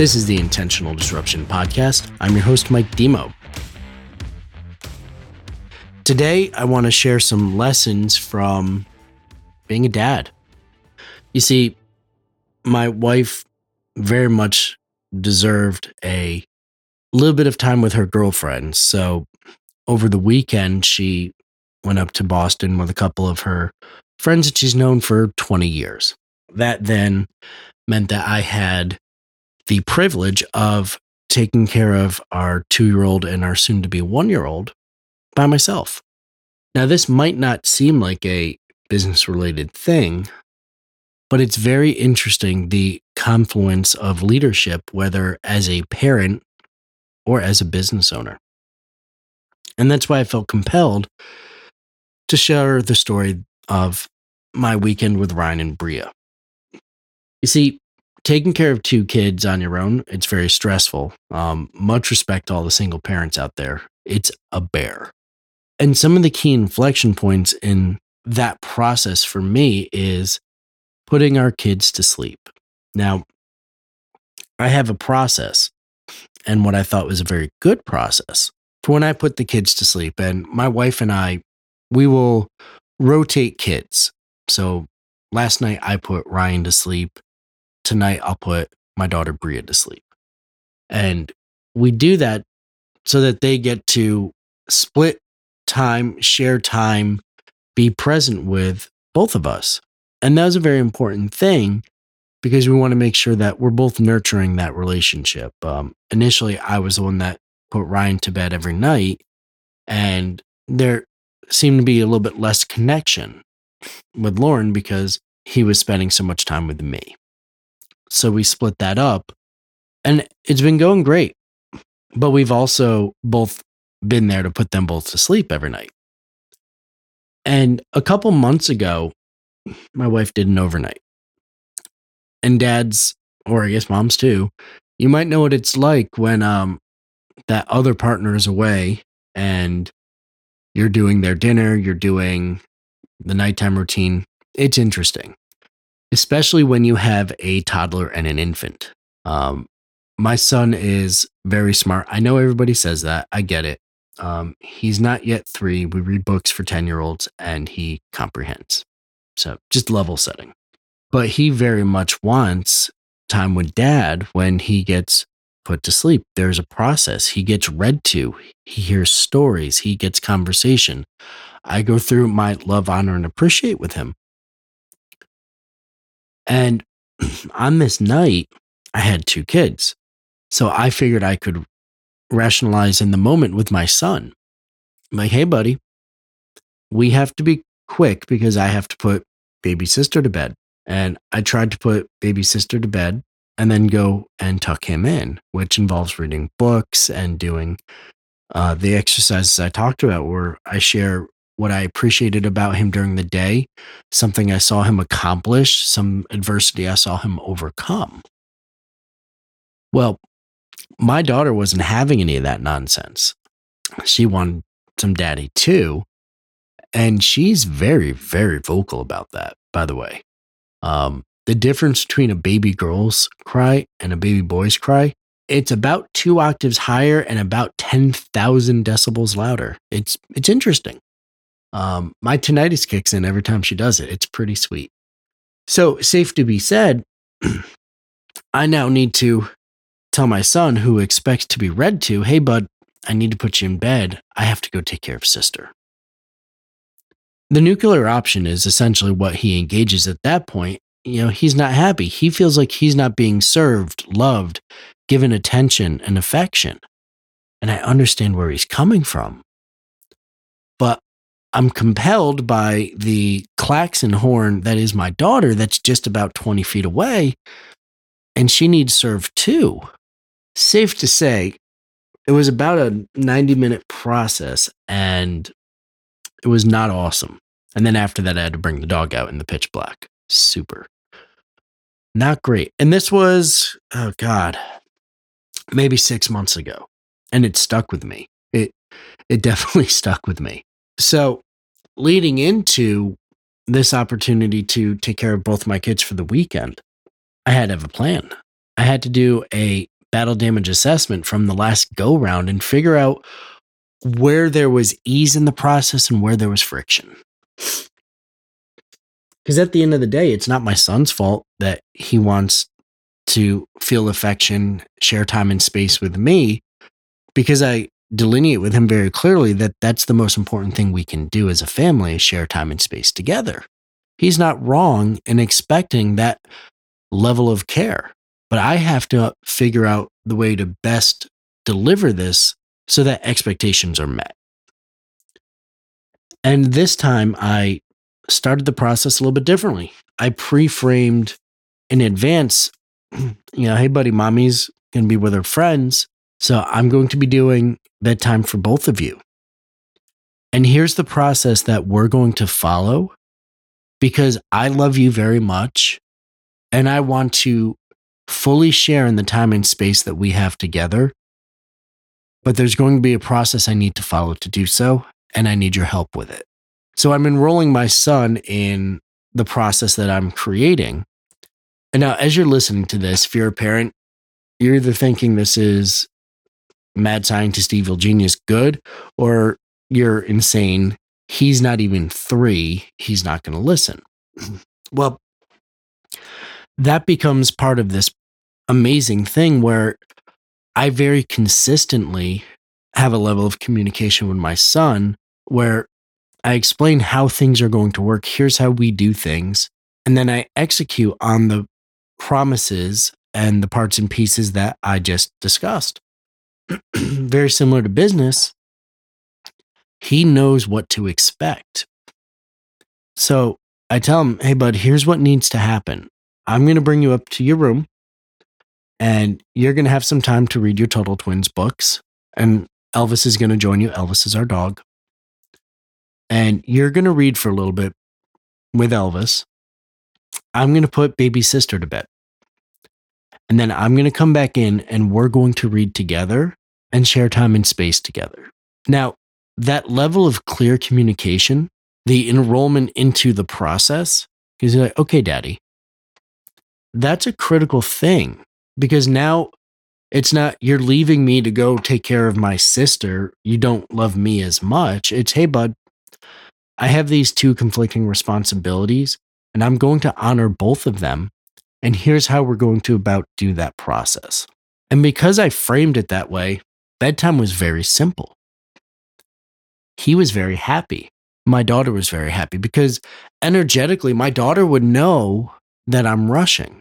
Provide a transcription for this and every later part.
This is the Intentional Disruption Podcast. I'm your host, Mike Demo. Today, I want to share some lessons from being a dad. You see, my wife very much deserved a little bit of time with her girlfriends. So over the weekend, she went up to Boston with a couple of her friends that she's known for 20 years. That then meant that I had the privilege of taking care of our two year old and our soon to be one year old by myself. Now, this might not seem like a business related thing, but it's very interesting the confluence of leadership, whether as a parent or as a business owner. And that's why I felt compelled to share the story of my weekend with Ryan and Bria. You see, taking care of two kids on your own, it's very stressful. Um, much respect to all the single parents out there. It's a bear. And some of the key inflection points in that process for me is putting our kids to sleep. Now, I have a process and what I thought was a very good process for when I put the kids to sleep. And my wife and I, we will rotate kids. So last night I put Ryan to sleep. Tonight I'll put my daughter Bria to sleep. And we do that so that they get to split time, share time, be present with both of us. And that was a very important thing because we want to make sure that we're both nurturing that relationship. Um, initially, I was the one that put Ryan to bed every night, and there seemed to be a little bit less connection with Lauren because he was spending so much time with me. So we split that up, and it's been going great. But we've also both been there to put them both to sleep every night. And a couple months ago, my wife did an overnight. And dads, or I guess moms too, you might know what it's like when um that other partner is away and you're doing their dinner, you're doing the nighttime routine. It's interesting, especially when you have a toddler and an infant. Um, my son is very smart. I know everybody says that. I get it. Um, he's not yet three. We read books for 10 year olds and he comprehends. So just level setting. But he very much wants time with dad when he gets put to sleep. There's a process. He gets read to, he hears stories, he gets conversation. I go through my love, honor, and appreciate with him. And on this night, I had two kids. So I figured I could rationalize in the moment with my son. I'm like, hey, buddy, we have to be quick because I have to put baby sister to bed. And I tried to put baby sister to bed and then go and tuck him in, which involves reading books and doing uh, the exercises I talked about, where I share what I appreciated about him during the day, something I saw him accomplish, some adversity I saw him overcome. Well, my daughter wasn't having any of that nonsense. She wanted some daddy too. And she's very, very vocal about that, by the way. Um, the difference between a baby girl's cry and a baby boy's cry, it's about two octaves higher and about 10,000 decibels louder. It's, it's interesting. Um, my tinnitus kicks in every time she does it. It's pretty sweet. So, safe to be said, I now need to tell my son, who expects to be read to, hey, bud, I need to put you in bed. I have to go take care of sister. The nuclear option is essentially what he engages at that point. You know, he's not happy. He feels like he's not being served, loved, given attention and affection. And I understand where he's coming from. I'm compelled by the klaxon horn that is my daughter, that's just about 20 feet away, and she needs served too. Safe to say, it was about a 90 minute process and it was not awesome. And then after that, I had to bring the dog out in the pitch black. Super. Not great. And this was, oh God, maybe six months ago. And it stuck with me. It it definitely stuck with me. So leading into this opportunity to take care of both my kids for the weekend, I had to have a plan. I had to do a battle damage assessment from the last go round and figure out where there was ease in the process and where there was friction. Because at the end of the day, it's not my son's fault that he wants to feel affection, share time and space with me, because I delineate with him very clearly that that's the most important thing we can do as a family is share time and space together. He's not wrong in expecting that level of care, but I have to figure out the way to best deliver this so that expectations are met. And this time I started the process a little bit differently. I pre framed in advance, you know, hey, buddy, mommy's going to be with her friends. So I'm going to be doing bedtime for both of you. And here's the process that we're going to follow because I love you very much and I want to fully share in the time and space that we have together. But there's going to be a process I need to follow to do so, and I need your help with it. So I'm enrolling my son in the process that I'm creating. And now, as you're listening to this, if you're a parent, you're either thinking this is mad scientist, evil genius, good, or you're insane. He's not even three. He's not going to listen. Well, that becomes part of this amazing thing where I very consistently have a level of communication with my son where I explain how things are going to work. Here's how we do things. And then I execute on the promises and the parts and pieces that I just discussed. Very similar to business, he knows what to expect. So I tell him, hey, bud, here's what needs to happen. I'm going to bring you up to your room and you're going to have some time to read your Total Twins books. And Elvis is going to join you. Elvis is our dog. And you're going to read for a little bit with Elvis. I'm going to put baby sister to bed. And then I'm going to come back in and we're going to read together and share time and space together. Now, that level of clear communication, the enrollment into the process, is like, okay, daddy, that's a critical thing because now it's not you're leaving me to go take care of my sister. You don't love me as much. It's, hey, bud, I have these two conflicting responsibilities and I'm going to honor both of them. And here's how we're going to about do that process. And because I framed it that way, bedtime was very simple. He was very happy. My daughter was very happy because energetically, my daughter would know that I'm rushing.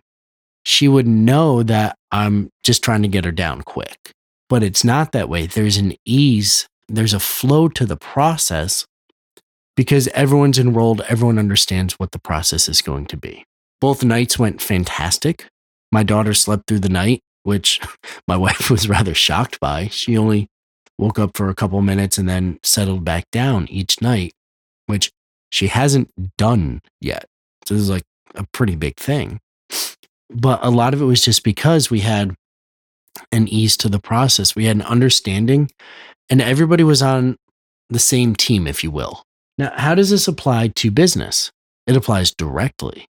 She would know that I'm just trying to get her down quick. But it's not that way. There's an ease, there's a flow to the process because everyone's enrolled, everyone understands what the process is going to be. Both nights went fantastic. My daughter slept through the night which my wife was rather shocked by. She only woke up for a couple minutes and then settled back down each night, which she hasn't done yet. So this is like a pretty big thing. But a lot of it was just because we had an ease to the process. We had an understanding and everybody was on the same team, if you will. Now, how does this apply to business? It applies directly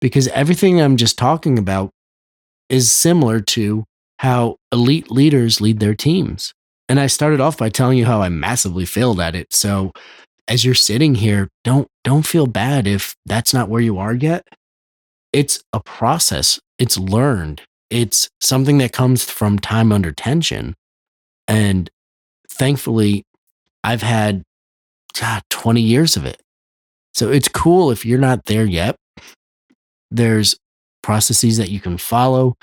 because everything I'm just talking about is similar to how elite leaders lead their teams. And I started off by telling you how I massively failed at it. So as you're sitting here, don't don't feel bad if that's not where you are yet. It's a process. It's learned. It's something that comes from time under tension. And thankfully, I've had God, 20 years of it. So it's cool if you're not there yet. There's processes that you can follow,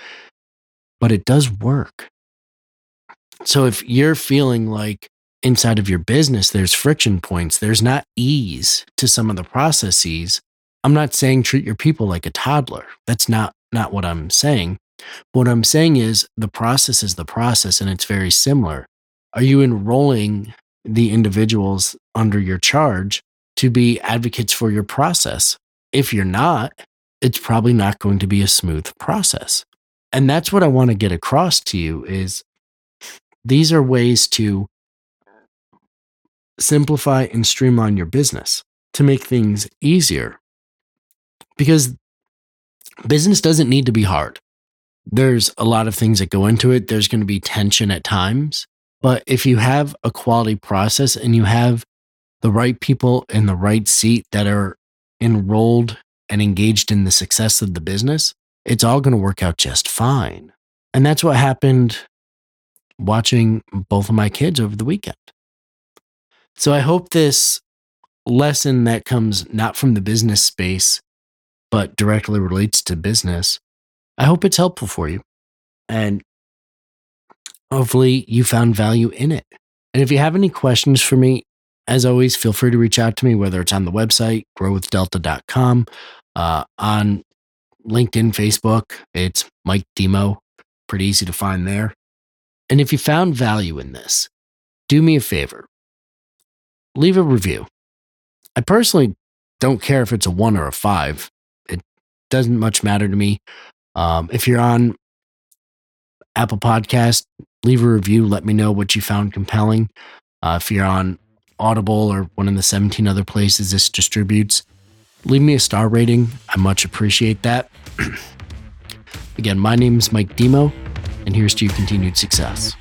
but it does work. So if you're feeling like inside of your business there's friction points, there's not ease to some of the processes, I'm not saying treat your people like a toddler. That's not not what I'm saying. What I'm saying is the process is the process and it's very similar. Are you enrolling the individuals under your charge to be advocates for your process? If you're not, it's probably not going to be a smooth process. And that's what I want to get across to you is these are ways to simplify and streamline your business to make things easier. Because business doesn't need to be hard. there's a lot of things that go into it. There's going to be tension at times. But if you have a quality process and you have the right people in the right seat that are enrolled and engaged in the success of the business, it's all going to work out just fine. And that's what happened watching both of my kids over the weekend. So I hope this lesson that comes not from the business space, but directly relates to business, I hope it's helpful for you. And hopefully you found value in it. And if you have any questions for me, as always, feel free to reach out to me, whether it's on the website, growwithdelta.com, uh, on LinkedIn, Facebook, it's Mike Demo. Pretty easy to find there. And if you found value in this, do me a favor leave a review. I personally don't care if it's a one or a five, it doesn't much matter to me. Um, if you're on Apple Podcast, leave a review. Let me know what you found compelling. Uh, if you're on Audible or one of the 17 other places this distributes, leave me a star rating. I much appreciate that. Again, my name is Mike Demo, and here's to your continued success.